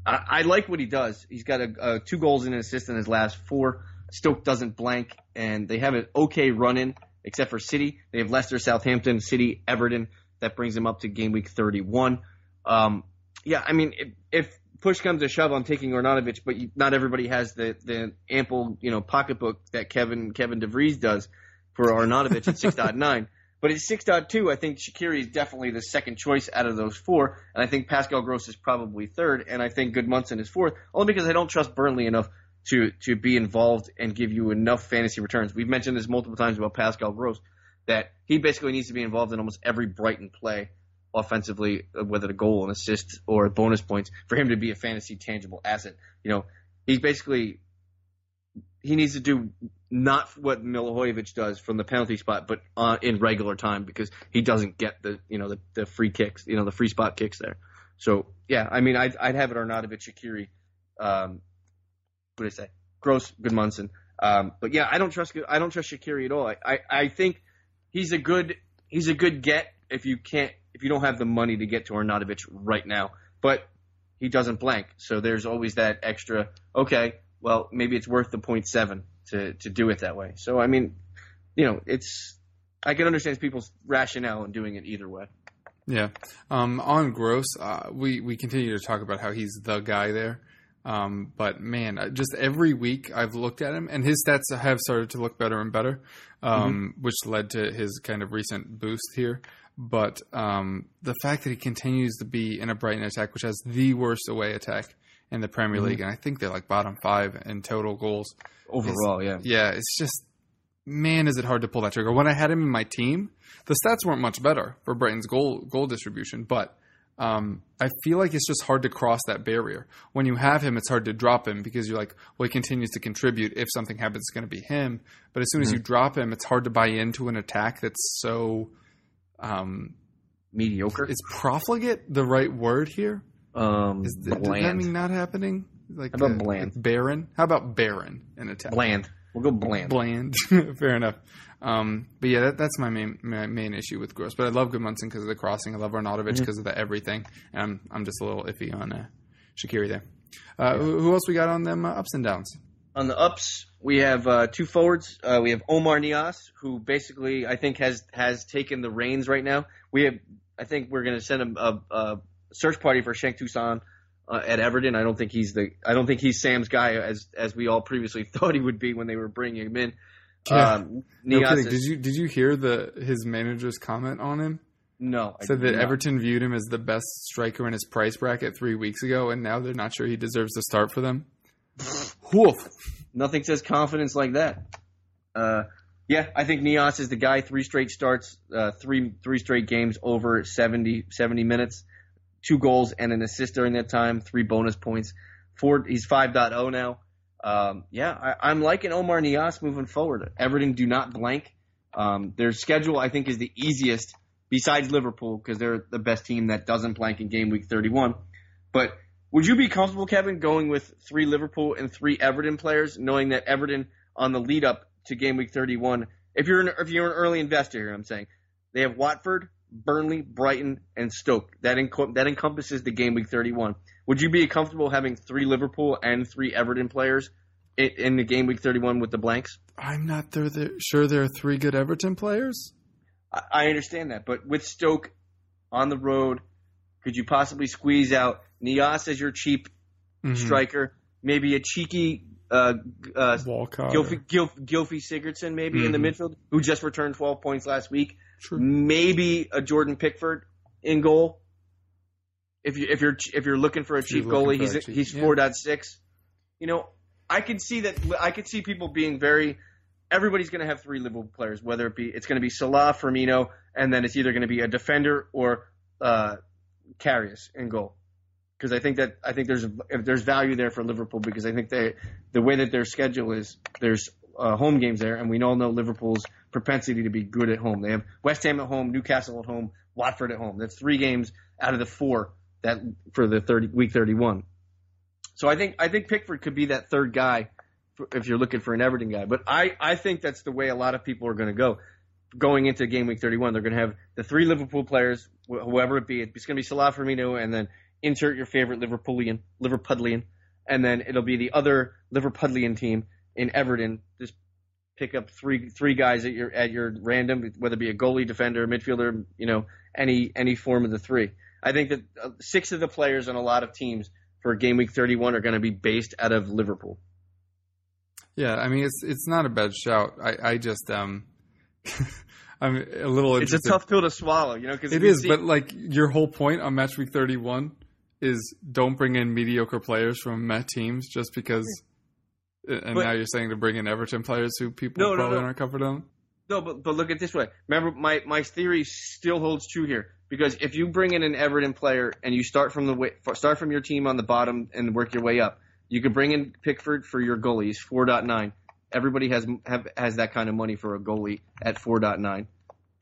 I, I like what he does. He's got a, a two goals and an assist in his last four. Stoke doesn't blank, and they have an okay run in except for City. They have Leicester, Southampton, City, Everton. That brings them up to game week 31. Um, yeah, I mean, if, if, push comes to shove, I'm taking Arnautovic, but you, not everybody has the, the ample, you know, pocketbook that Kevin Kevin DeVries does for Arnautovic at 6.9. But at 6.2, I think Shaqiri is definitely the second choice out of those four, and I think Pascal Gross is probably third, and I think Gudmundsson is fourth, only because I don't trust Burnley enough to to be involved and give you enough fantasy returns. We've mentioned this multiple times about Pascal Gross that he basically needs to be involved in almost every Brighton play offensively, uh, whether the goal, an assist, or bonus points, for him to be a fantasy tangible asset. You know, he's basically he needs to do not what Milivojevic does from the penalty spot, but uh, in regular time because he doesn't get the you know the, the free kicks, you know the free spot kicks there. So yeah, I mean I'd, I'd have it Arnautovic, Shaqiri, um, what did I say? Gross, Gudmundsson. Um, but yeah, I don't trust I don't trust Shaqiri at all. I, I, I think he's a good he's a good get if you can't if you don't have the money to get to Arnautovic right now. But he doesn't blank, so there's always that extra. Okay, well maybe it's worth the point seven to to do it that way. So I mean, you know, it's I can understand people's rationale in doing it either way. Yeah. Um, on Gross, uh, we we continue to talk about how he's the guy there. Um, but man, uh, just every week I've looked at him, and his stats have started to look better and better, um, mm-hmm. which led to his kind of recent boost here. But um, the fact that he continues to be in a Brighton attack, which has the worst away attack in the Premier mm-hmm. League, and I think they're like bottom five in total goals overall. yeah, yeah, it's just man, is it hard to pull that trigger. When I had him in my team, the stats weren't much better for Brighton's goal goal distribution, but um, I feel like it's just hard to cross that barrier. When you have him, it's hard to drop him because you're like, well, he continues to contribute. If something happens, it's going to be him. But as soon mm-hmm. as you drop him, it's hard to buy into an attack that's so um, mediocre. Is profligate the right word here? Um, is, does that mean not happening? Like How about uh, bland? barren. How about barren in attack? Bland. We'll go bland. Bland. Fair enough. Um, but yeah, that, that's my main my main issue with Gross. But I love Gudmundsson because of the crossing. I love Arnautovic because mm-hmm. of the everything. And I'm I'm just a little iffy on uh, Shaqiri there. Uh, yeah. who, who, else we got on them uh, ups and downs? On the ups, we have uh, two forwards. Uh, we have Omar Niasse, who basically I think has has taken the reins right now. We have I think we're going to send a, a, a, search party for Cenk Tosun uh, at Everton. I don't think he's the I don't think he's Sam's guy as as we all previously thought he would be when they were bringing him in. Yeah. Um, no kidding. Did you did you hear the his manager's comment on him? No, I said that not. Everton viewed him as the best striker in his price bracket three weeks ago, and now they're not sure he deserves to start for them. Woof. Nothing says confidence like that. Uh, yeah, I think Niasse is the guy. Three straight starts, uh, three three straight games over 70, 70 minutes two goals and an assist during that time, three bonus points. Four, he's 5.0 now. Um, yeah, I, am liking Omar Niasse moving forward. Everton do not blank. Um, their schedule, I think, is the easiest besides Liverpool because they're the best team that doesn't blank in game week 31. But would you be comfortable, Kevin, going with three Liverpool and three Everton players, knowing that Everton on the lead up to game week 31, if you're an, if you're an early investor here, I'm saying they have Watford, Burnley, Brighton, and Stoke. That enc- that encompasses the game week 31. Would you be comfortable having three Liverpool and three Everton players in, in the game week 31 with the blanks? I'm not there, there, sure there are three good Everton players. I, I understand that, but with Stoke on the road, could you possibly squeeze out Niasse as your cheap mm-hmm. striker, maybe a cheeky uh, uh, Gylfi Sigurdsson maybe mm-hmm. in the mm-hmm. midfield, who just returned 12 points last week. True. Maybe a Jordan Pickford in goal. If you if you're if you're looking for a cheap goalie, he's cheap, he's four point yeah. six. You know, I could see that. I could see people being very. Everybody's going to have three Liverpool players, whether it be it's going to be Salah, Firmino, and then it's either going to be a defender or uh, Karius in goal. Because I think that I think there's if there's value there for Liverpool because I think they the way that their schedule is there's uh, home games there, and we all know Liverpool's propensity to be good at home. They have West Ham at home, Newcastle at home, Watford at home. That's three games out of the four that for the 30, week 31. So I think I think Pickford could be that third guy for, if you're looking for an Everton guy. But I, I think that's the way a lot of people are going to go. Going into game week 31, they're going to have the three Liverpool players, wh- whoever it be. It's going to be Salah, Firmino, and then insert your favorite Liverpoolian, Liverpudlian, and then it'll be the other Liverpudlian team in Everton. Just pick up three three guys at your at your random, whether it be a goalie, defender, midfielder, you know, any any form of the three. I think that uh, six of the players on a lot of teams for game week 31 are going to be based out of Liverpool. Yeah, I mean it's it's not a bad shout. I I just um I'm a little. Interested. It's a tough pill to swallow, you know. Because it is, see- but like your whole point on match week 31 is don't bring in mediocre players from Met teams just because And But- now you're saying to bring in Everton players who people No, no, probably no. aren't comfortable on? No, but but look at this way. Remember, my my theory still holds true here because if you bring in an Everton player and you start from the way, start from your team on the bottom and work your way up, you could bring in Pickford for your goalies, four point nine. Everybody has have has that kind of money for a goalie at four point nine.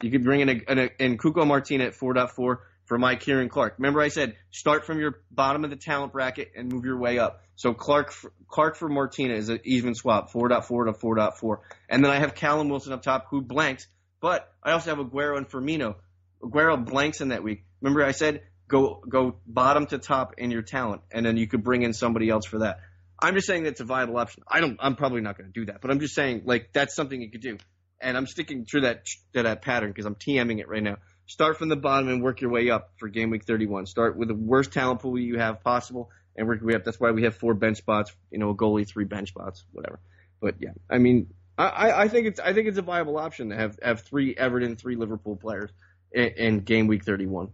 You could bring in a, an, a and Cuco Martin at four point four for Mike Ciaran Clark. Remember, I said start from your bottom of the talent bracket and move your way up. So Clark Clark for Martina is an even swap, 4.4 to 4.4. And then I have Callum Wilson up top who blanks, but I also have Aguero and Firmino. Aguero blanks in that week. Remember, I said go go bottom to top in your talent, and then you could bring in somebody else for that. I'm just saying that's a viable option. I don't. I'm probably not going to do that, but I'm just saying like that's something you could do. And I'm sticking to that to that pattern because I'm TMing it right now. Start from the bottom and work your way up for game week 31. Start with the worst talent pool you have possible and work your way up. That's why we have four bench spots. You know, a goalie, three bench spots, whatever. But yeah, I mean, I, I think it's I think it's a viable option to have have three Everton, three Liverpool players in, in game week 31.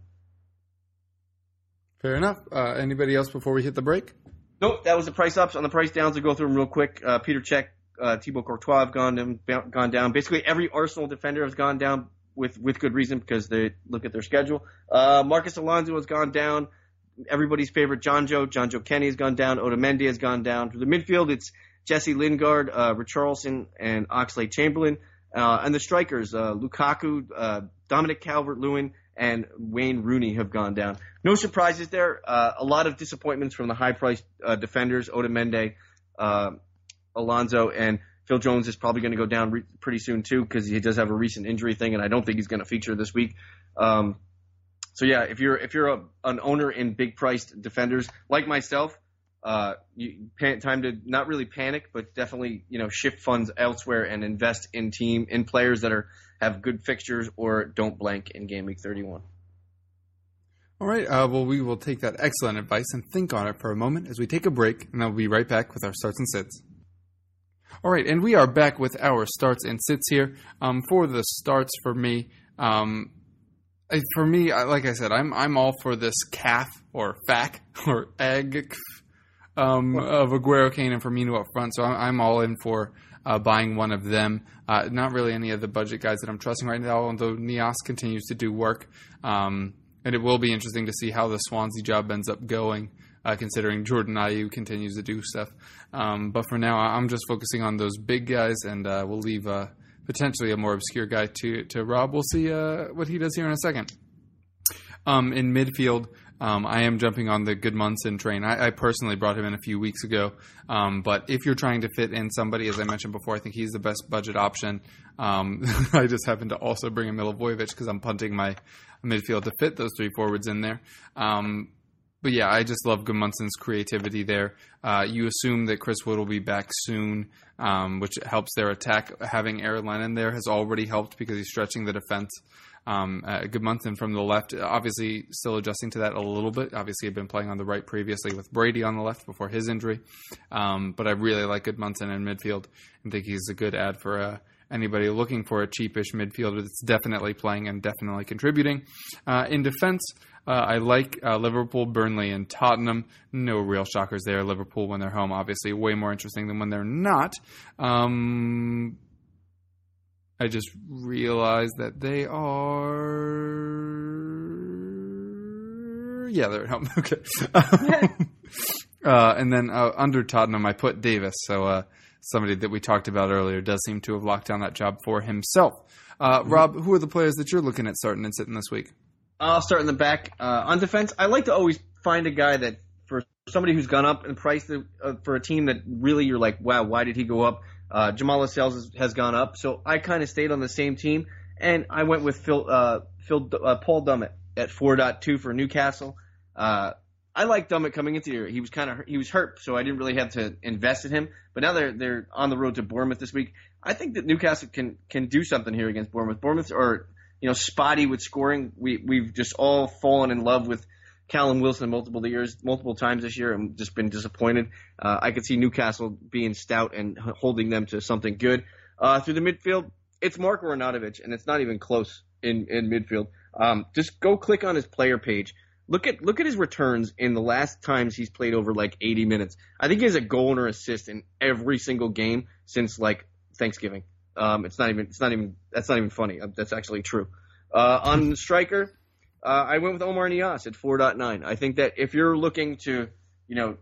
Fair enough. Uh, anybody else before we hit the break? Nope, that was the price ups. On the price downs, I'll go through them real quick. Uh, Petr Cech, uh, Thibaut Courtois have gone down, gone down. Basically, every Arsenal defender has gone down with, with good reason because they look at their schedule. Uh, Marcos Alonso has gone down. Everybody's favorite Jonjoe Kenny has gone down. Otamendi has gone down. For the midfield, it's Jesse Lingard, uh, Richarlison, and Oxlade-Chamberlain. Uh, and the strikers, uh, Lukaku, uh, Dominic Calvert-Lewin, and Wayne Rooney have gone down. No surprises there. Uh, a lot of disappointments from the high-priced uh, defenders, Otamendi, uh, Alonso, and Phil Jones is probably going to go down re- pretty soon too because he does have a recent injury thing, and I don't think he's going to feature this week. Um, so yeah, if you're if you're a, an owner in big priced defenders like myself, uh, you, pan, time to not really panic, but definitely you know shift funds elsewhere and invest in team in players that are have good fixtures or don't blank in game week 31. All right. Uh, well, we will take that excellent advice and think on it for a moment as we take a break, and we'll be right back with our starts and sits. All right, and we are back with our starts and sits here. Um, for the starts for me, um, I- for me, I- like I said, I'm I'm all for this calf or fac or egg um, of Aguero, Kane, and Firmino up front. So I'm, I'm all in for uh, buying one of them. Uh, not really any of the budget guys that I'm trusting right now, although Niasse continues to do work. Um, and it will be interesting to see how the Swansea job ends up going, uh, considering Jordan Ayew continues to do stuff. Um, but for now, I'm just focusing on those big guys, and uh, we'll leave uh, potentially a more obscure guy to to Rob. We'll see uh, what he does here in a second. Um, in midfield, um, I am jumping on the Gudmundsson train. I, I personally brought him in a few weeks ago, um, but if you're trying to fit in somebody, as I mentioned before, I think he's the best budget option. Um, I just happen to also bring in Milivojevic because I'm punting my midfield to fit those three forwards in there. But yeah, I just love Gudmundsson's creativity there. Uh, you assume that Chris Wood will be back soon, um, which helps their attack. Having Aaron Lennon there has already helped because he's stretching the defense. Um, uh, from the left, obviously still adjusting to that a little bit. Obviously, had been playing on the right previously with Brady on the left before his injury. Um, but I really like Gudmundsson in midfield and think he's a good ad for uh, anybody looking for a cheapish midfielder that's definitely playing and definitely contributing. Uh, in defense, uh, I like uh, Liverpool, Burnley, and Tottenham. No real shockers there. Liverpool when they're home, obviously, way more interesting than when they're not. Um, I just realized that they are. Yeah, they're at home. Okay. uh, and then uh, under Tottenham, I put Davies. So uh, somebody that we talked about earlier does seem to have locked down that job for himself. Uh, Rob, who are the players that you're looking at starting and sitting this week? I'll start in the back. Uh, on defense, I like to always find a guy that for somebody who's gone up in price uh, for a team that really you're like, wow, why did he go up? Uh, Jamal Lascelles has, gone up, so I kind of stayed on the same team, and I went with Phil, uh, Phil uh, Paul Dummett at 4.2 for Newcastle. Uh, I like Dummett coming into year. He was kind of he was hurt, so I didn't really have to invest in him. But now they're they're on the road to Bournemouth this week. I think that Newcastle can can do something here against Bournemouth. Bournemouth are you know spotty with scoring. We we've just all fallen in love with Callum Wilson multiple years, multiple times this year, and just been disappointed. Uh, I could see Newcastle being stout and holding them to something good. Uh, through the midfield, it's Marko Arnautovic, and it's not even close in in midfield. Um, just go click on his player page. Look at look at his returns in the last times he's played over like 80 minutes. I think he has a goal or assist in every single game since like Thanksgiving. Um, it's not even it's not even that's not even funny. Uh, That's actually true. Uh, on striker, uh, I went with Omar Niasse at 4.9. I think that if you're looking to, you know,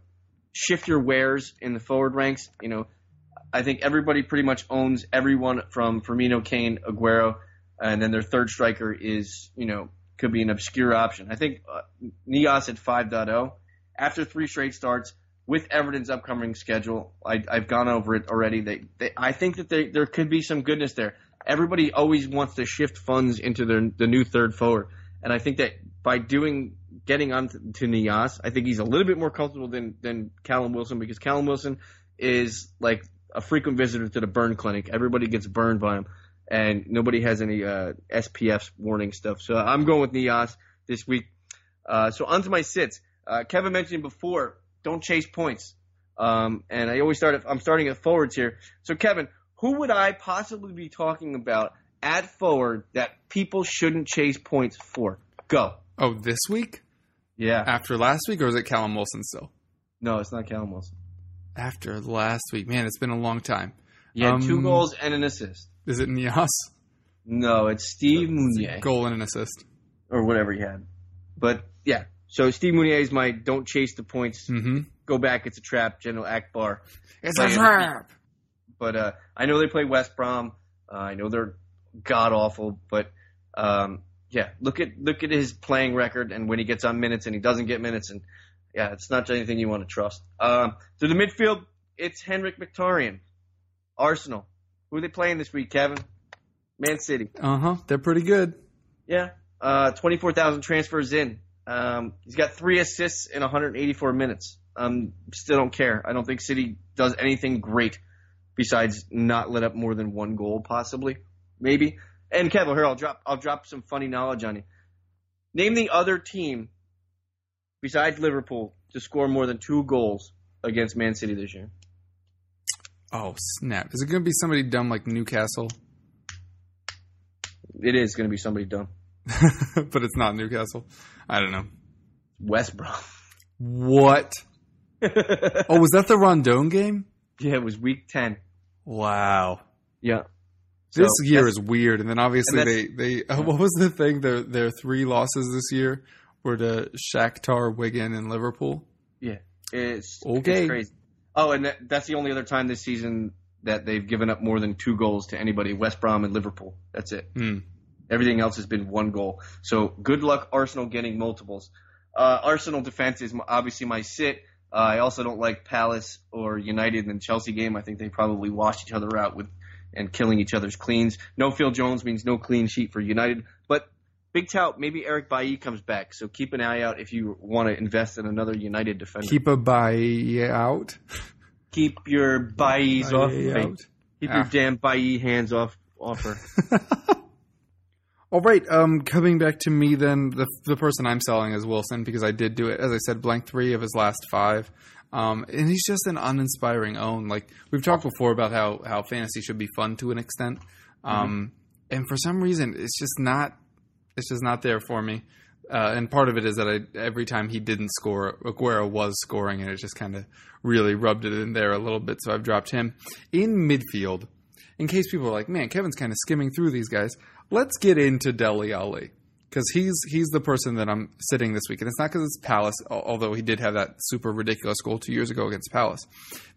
shift your wares in the forward ranks, you know, I think everybody pretty much owns everyone from Firmino, Kane, Aguero, and then their third striker is, you know, could be an obscure option. I think uh, Niasse at 5.0 after three straight starts with Everton's upcoming schedule. I, I've gone over it already. They, they I think that they, there could be some goodness there. Everybody always wants to shift funds into their the new third forward, and I think that by doing getting on to, to Niasse, I think he's a little bit more comfortable than than Callum Wilson because Callum Wilson is like a frequent visitor to the burn clinic. Everybody gets burned by him, and nobody has any uh, SPF warning stuff. So I'm going with Niasse this week. Uh, so onto my sits. Uh, Kevin mentioned before, don't chase points. Um, and I always start. At, I'm starting at forwards here. So Kevin, who would I possibly be talking about at forward that people shouldn't chase points for? Go. Oh, this week Yeah. after last week, or is it Callum Wilson still? No, it's not Callum Wilson. After last week, man, it's been a long time. Yeah, had two Um, goals and an assist. Is it Niasse? No, it's Steve Mounié Goal and an assist. or whatever he had. But yeah, so Steve Mounié is my don't chase the points. Mm-hmm. Go back, it's a trap. General Ackbar. It's a trap. But uh, I know they play West Brom. Uh, I know they're god awful, but um, yeah, look at look at his playing record and when he gets on minutes and he doesn't get minutes, and yeah, it's not anything you want to trust. Um, to the midfield, it's Henrikh Mkhitaryan, Arsenal. Who are they playing this week, Kevin? Man City. Uh huh. They're pretty good. Yeah, uh, twenty four thousand transfers in. Um, he's got three assists in 184 minutes. Um, still don't care. I don't think City does anything great besides not let up more than one goal, possibly, maybe. And Kevin, here I'll drop I'll drop some funny knowledge on you. Name the other team besides Liverpool to score more than two goals against Man City this year. Oh snap! Is it going to be somebody dumb like Newcastle? It is going to be somebody dumb. but it's not Newcastle. I don't know. West Brom. What? Oh, was that the Rondon game? yeah, it was week ten. Wow. Yeah. This So, year is weird, and then obviously and they they uh, what was the thing? Their their three losses this year were to Shakhtar, Wigan, and Liverpool. Yeah, it's Okay. It's crazy. Oh, and that, that's the only other time this season that they've given up more than two goals to anybody: West Brom and Liverpool. That's it. Hmm. Everything else has been one goal. So good luck, Arsenal, getting multiples. Uh, Arsenal defense is obviously my sit. Uh, I also don't like Palace or United in Chelsea game. I think they probably washed each other out with and killing each other's cleans. No Phil Jones means no clean sheet for United. But big tout, maybe Eric Bailly comes back. So keep an eye out if you want to invest in another United defender. Keep a buy out. Keep your Bailly's off. Buy me. out. Keep Ah. your damn Bailly hands off off her. All right. Um, coming back to me, then the the person I'm selling is Wilson because I did do it. As I said, blank three of his last five. Um, and he's just an uninspiring own. Like we've talked before about how how fantasy should be fun to an extent. Um, and for some reason, it's just not. It's just not there for me. Uh, and part of it is that I, every time he didn't score, Aguero was scoring, and it just kind of really rubbed it in there a little bit. So I've dropped him in midfield. In case people are like, "Man, Kevin's kind of skimming through these guys," let's get into Dele Alli because he's he's the person that I'm sitting this week, and it's not because it's Palace, although he did have that super ridiculous goal two years ago against Palace.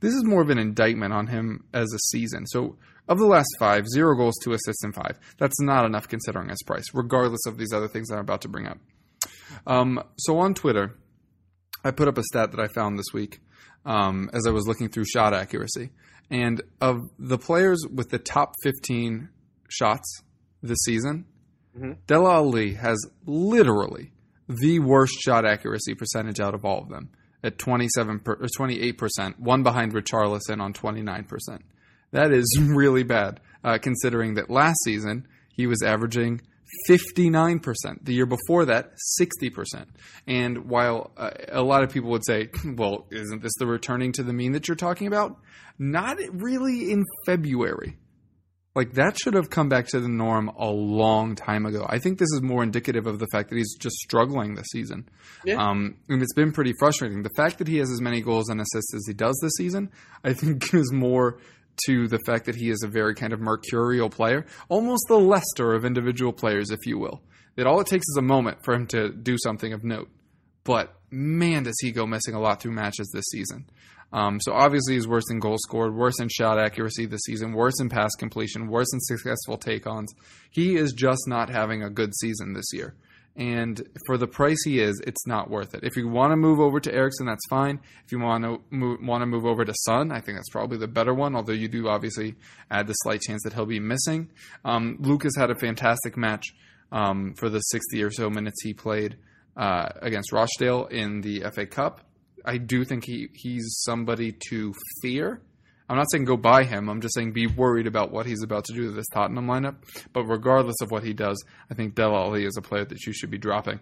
This is more of an indictment on him as a season. So of the last five, zero goals, two assists, and five. That's not enough considering his price, regardless of these other things I'm about to bring up. Um, so on Twitter, I put up a stat that I found this week um, as I was looking through shot accuracy. And of the players with the top 15 shots this season, Mhm. Dele Alli has literally the worst shot accuracy percentage out of all of them at 27 per, or 28%, one behind Richarlison on 29%. That is really bad, uh, considering that last season he was averaging 59%. The year before that, 60%. And while uh, a lot of people would say, well, isn't this the returning to the mean that you're talking about? Not really in February. Like that should have come back to the norm a long time ago. I think this is more indicative of the fact that he's just struggling this season. Yeah. Um, and it's been pretty frustrating. The fact that he has as many goals and assists as he does this season, I think is more to the fact that he is a very kind of mercurial player, almost the Leicester of individual players, if you will. That all it takes is a moment for him to do something of note. But man, does he go missing a lot through matches this season. Um, so obviously he's worse in goals scored, worse in shot accuracy this season, worse in pass completion, worse in successful take-ons. He is just not having a good season this year. And for the price he is, it's not worth it. If you want to move over to Eriksen, that's fine. If you want to move, want to move over to Son, I think that's probably the better one. Although you do obviously add the slight chance that he'll be missing. Um, Lucas had a fantastic match um, for the 60 or so minutes he played uh, against Rochdale in the FA Cup. I do think he, he's somebody to fear. I'm not saying go buy him. I'm just saying be worried about what he's about to do to this Tottenham lineup. But regardless of what he does, I think Dele Alli is a player that you should be dropping.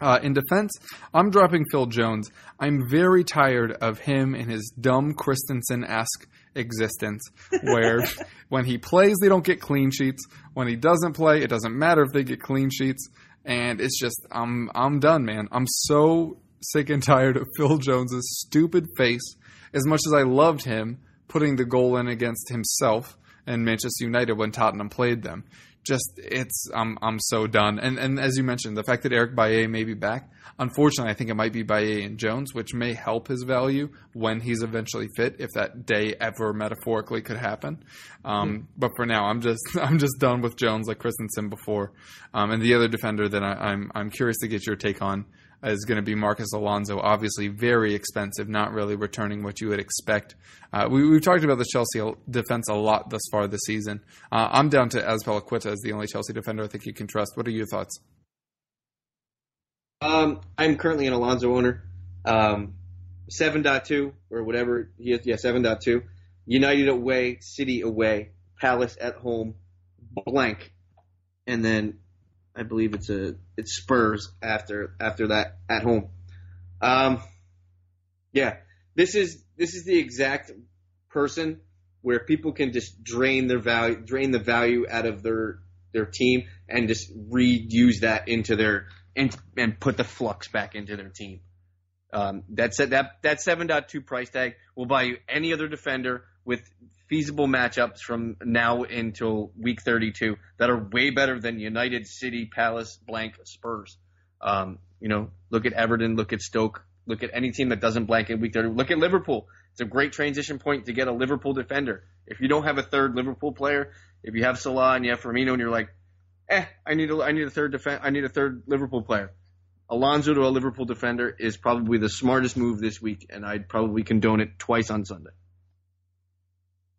Uh, in defense, I'm dropping Phil Jones. I'm very tired of him and his dumb Christensen esque existence, where when he plays, they don't get clean sheets. When he doesn't play, it doesn't matter if they get clean sheets. And it's just, I'm, I'm done, man. I'm so sick and tired of Phil Jones's stupid face. As much as I loved him putting the goal in against himself and Manchester United when Tottenham played them, just it's I'm I'm so done. And and as you mentioned, the fact that Eric Bailly may be back, unfortunately, I think it might be Bailly and Jones, which may help his value when he's eventually fit, if that day ever metaphorically could happen. Um, mm But for now, I'm just I'm just done with Jones like Christensen before. Um, and the other defender that I, I'm I'm curious to get your take on is going to be Marcos Alonso. Obviously, very expensive, not really returning what you would expect. Uh, we, have talked about the Chelsea defense a lot thus far this season. Uh, I'm down to Azpilicueta as the only Chelsea defender I think you can trust. What are your thoughts? Um, I'm currently an Alonso owner. Um, 7.2 or whatever he is. Yeah, 7.2. United away, City away, Palace at home, blank. And then I believe it's a it's Spurs after after that at home. Um, yeah, this is this is the exact person where people can just drain their value, drain the value out of their their team, and just reuse that into their and and put the flux back into their team. Um, that's that that seven point two price tag will buy you any other defender with feasible matchups from now until week 32 that are way better than United City, Palace, blank, Spurs. Um, you know, look at Everton, look at Stoke, look at any team that doesn't blank in week 30. Look at Liverpool. It's a great transition point to get a Liverpool defender. If you don't have a third Liverpool player, if you have Salah and you have Firmino and you're like, eh, I need a, I need a third defense, I need a third Liverpool player. Alonso to a Liverpool defender is probably the smartest move this week, and I'd probably condone it twice on Sunday.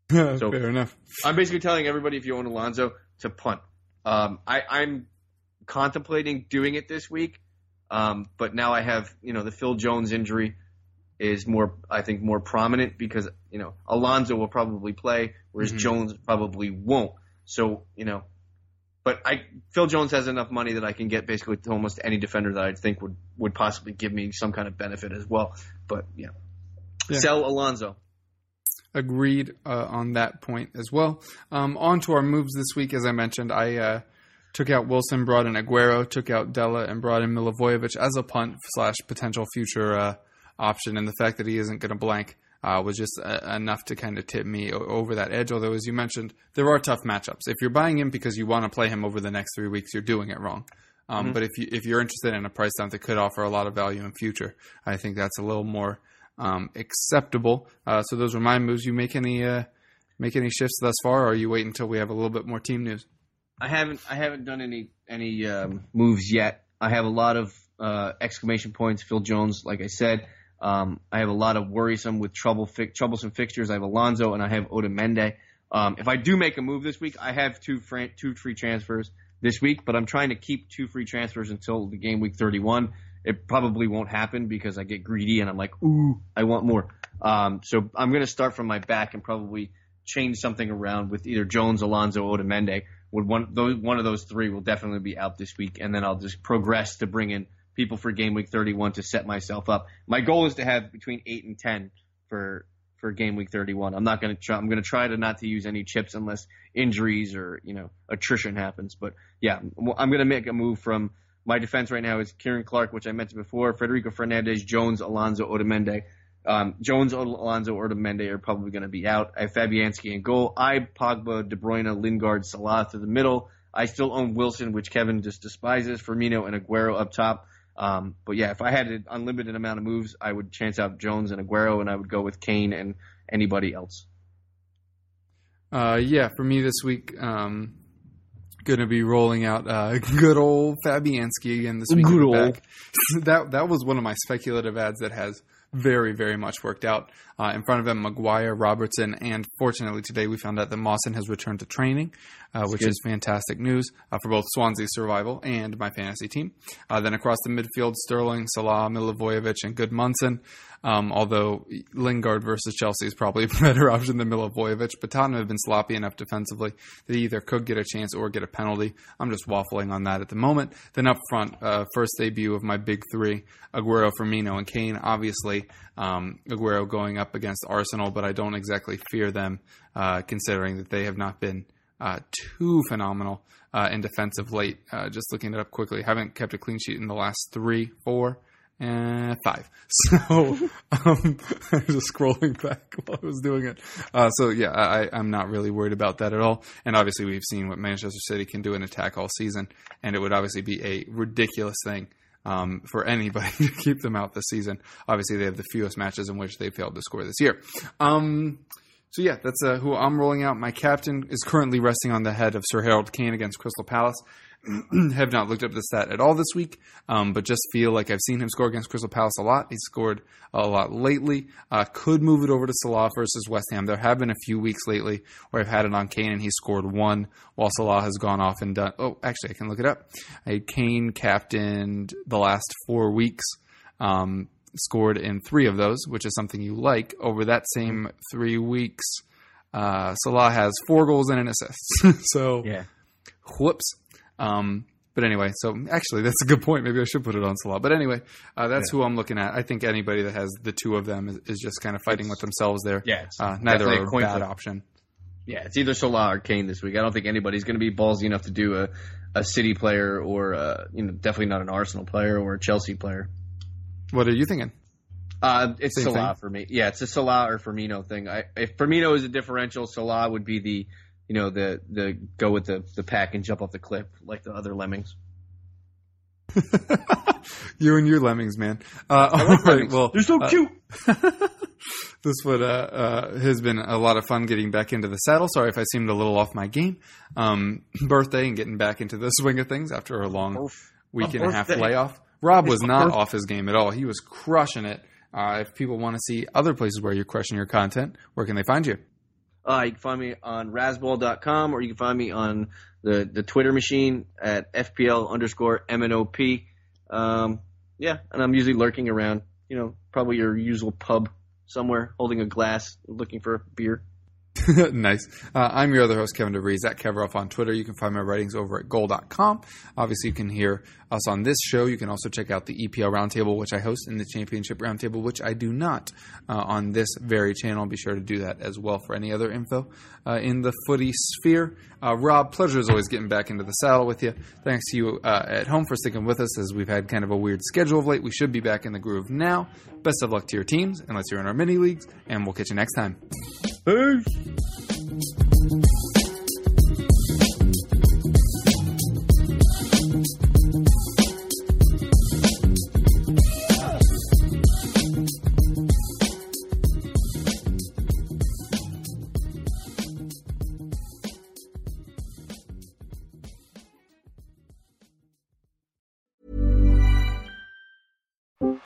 so Fair enough. I'm basically telling everybody if you own Alonso to punt. Um, I, I'm contemplating doing it this week, um, but now I have you know the Phil Jones injury is more I think more prominent because you know Alonso will probably play, whereas mm-hmm. Jones probably won't. So you know, but I Phil Jones has enough money that I can get basically almost any defender that I think would would possibly give me some kind of benefit as well. But yeah, yeah. sell Alonso agreed uh, on that point as well. Um, on to our moves this week. As I mentioned, I uh, took out Wilson, brought in Aguero, took out Dele, and brought in Milivojevic as a punt slash potential future uh, option. And the fact that he isn't going to blank uh, was just uh, enough to kind of tip me over that edge. Although, as you mentioned, there are tough matchups. If you're buying him because you want to play him over the next three weeks, you're doing it wrong. Um, mm-hmm. But if you if you're interested in a price down that could offer a lot of value in future, I think that's a little more um, acceptable. Uh, so those were my moves. You make any uh, make any shifts thus far, or you wait until we have a little bit more team news? I haven't I haven't done any any um, moves yet. I have a lot of uh, exclamation points. Phil Jones, like I said, um, I have a lot of worrisome with trouble fi- troublesome fixtures. I have Alonso and I have Otamendi. Um, if I do make a move this week, I have two fran- two free transfers this week, but I'm trying to keep two free transfers until the game week 31 it probably won't happen because I get greedy and I'm like, ooh, I want more. Um, so I'm going to start from my back and probably change something around with either Jones, Alonso, Otamendi. Would one those one of those three will definitely be out this week, and then I'll just progress to bring in people for game week 31 to set myself up. My goal is to have between eight and ten for for game week 31. I'm not going to try. I'm going to try to not to use any chips unless injuries or you know attrition happens. But yeah, I'm going to make a move from my defense right now is Ciaran Clark, which I mentioned before, Federico Fernandez, Jones, Alonso, Otamendi. Um, Jones, Alonso, Otamendi are probably going to be out. I have Fabianski in goal. I Pogba, De Bruyne, Lingard, Salah to the middle. I still own Wilson, which Kevin just despises. Firmino and Aguero up top. Um, but yeah, if I had an unlimited amount of moves, I would chance out Jones and Aguero, and I would go with Kane and anybody else. Uh, yeah, for me this week, um, going to be rolling out uh, good old Fabianski again this week. Good old. that that was one of my speculative ads that has very, very much worked out. Uh, in front of him, Maguire, Robertson, and fortunately today we found out that Mawson has returned to training, uh, which good. is fantastic news uh, for both Swansea's survival and my fantasy team. Uh, then across the midfield, Sterling, Salah, Milivojevic, and Gudmundsson. Um, although Lingard versus Chelsea is probably a better option than Milivojevic, but Tottenham have been sloppy enough defensively that they either could get a chance or get a penalty. I'm just waffling on that at the moment. Then up front, uh, first debut of my big three: Aguero, Firmino, and Kane. Obviously, um, Aguero going up against Arsenal, but I don't exactly fear them, uh, considering that they have not been uh, too phenomenal uh, in defensive late. Uh, just looking it up quickly, haven't kept a clean sheet in the last three, four and five. So um, I was just scrolling back while I was doing it. Uh, so yeah, I, I'm not really worried about that at all. And obviously, we've seen what Manchester City can do in attack all season, and it would obviously be a ridiculous thing. Um, for anybody to keep them out this season. Obviously, they have the fewest matches in which they failed to score this year. Um, so yeah, that's uh, who I'm rolling out. My captain is currently resting on the head of Sir Harold Kane against Crystal Palace. have not looked up the stat at all this week, um, but just feel like I've seen him score against Crystal Palace a lot. He's scored a lot lately. Uh, could move it over to Salah versus West Ham. There have been a few weeks lately where I've had it on Kane and he scored one, while Salah has gone off and done. Oh, actually, I can look it up. I Kane captained the last four weeks. Um, scored in three of those, which is something you like. Over that same three weeks, uh, Salah has four goals and an assist. so, yeah. whoops. Um, but anyway, so actually, that's a good point. Maybe I should put it on Salah. But anyway, uh, that's yeah. who I'm looking at. I think anybody that has the two of them is, is just kind of fighting it's, with themselves there. Yeah, uh, neither are a bad option. Yeah, it's either Salah or Kane this week. I don't think anybody's going to be ballsy enough to do a, a City player or a, you know definitely not an Arsenal player or a Chelsea player. What are you thinking? Uh, it's Same Salah thing? for me. Yeah, it's a Salah or Firmino thing. I, if Firmino is a differential, Salah would be the you know, the the go with the the pack and jump off the cliff like the other lemmings. you and your lemmings, man. Uh, like right, well, they're so uh, cute. this would uh, uh, has been a lot of fun getting back into the saddle. Sorry if I seemed a little off my game. Um, birthday and getting back into the swing of things after a long week and a half layoff. Rob was not off his game at all. He was crushing it. Uh, if people want to see other places where you're crushing your content, where can they find you? Uh, you can find me on rasball.com or you can find me on the, the Twitter machine at FPL underscore MNOP. Um, yeah, and I'm usually lurking around, you know, probably your usual pub somewhere, holding a glass, looking for a beer. nice. Uh, I'm your other host, Kevin DeVries, at Kevrov on Twitter. You can find my writings over at goal.com. Obviously, you can hear us on this show. You can also check out the EPL Roundtable, which I host, and the Championship Roundtable, which I do not uh, on this very channel. Be sure to do that as well for any other info uh, in the footy sphere. Uh, Rob, pleasure is always getting back into the saddle with you. Thanks to you uh, at home for sticking with us as we've had kind of a weird schedule of late. We should be back in the groove now. Best of luck to your teams, unless you're in our mini leagues, and we'll catch you next time. Peace.